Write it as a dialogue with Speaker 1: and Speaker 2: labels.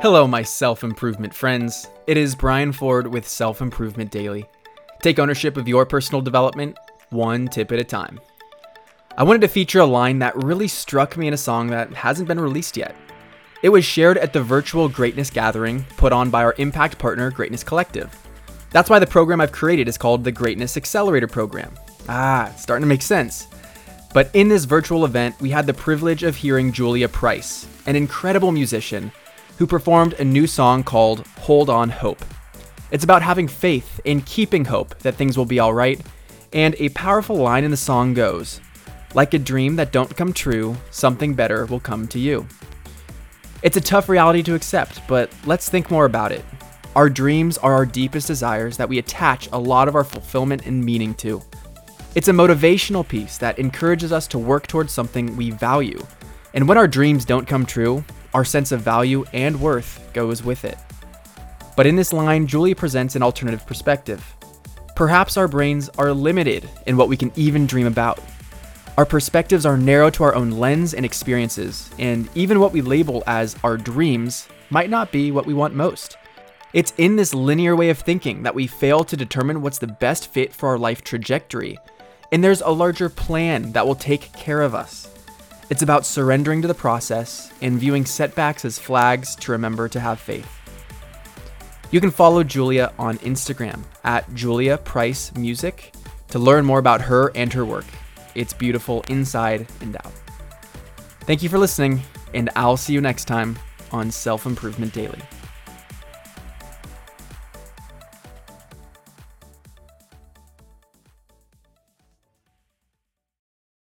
Speaker 1: Hello, my self improvement friends. It is Brian Ford with Self Improvement Daily. Take ownership of your personal development, one tip at a time. I wanted to feature a line that really struck me in a song that hasn't been released yet. It was shared at the virtual Greatness Gathering put on by our impact partner, Greatness Collective. That's why the program I've created is called the Greatness Accelerator Program. Ah, it's starting to make sense. But in this virtual event, we had the privilege of hearing Julia Price, an incredible musician who performed a new song called Hold On Hope. It's about having faith in keeping hope that things will be alright, and a powerful line in the song goes, Like a dream that don't come true, something better will come to you. It's a tough reality to accept, but let's think more about it. Our dreams are our deepest desires that we attach a lot of our fulfillment and meaning to. It's a motivational piece that encourages us to work towards something we value. And when our dreams don't come true, our sense of value and worth goes with it. But in this line, Julie presents an alternative perspective. Perhaps our brains are limited in what we can even dream about. Our perspectives are narrow to our own lens and experiences, and even what we label as our dreams might not be what we want most. It's in this linear way of thinking that we fail to determine what's the best fit for our life trajectory, and there's a larger plan that will take care of us. It's about surrendering to the process and viewing setbacks as flags to remember to have faith. You can follow Julia on Instagram at Julia Price Music to learn more about her and her work. It's beautiful inside and out. Thank you for listening, and I'll see you next time on Self Improvement Daily.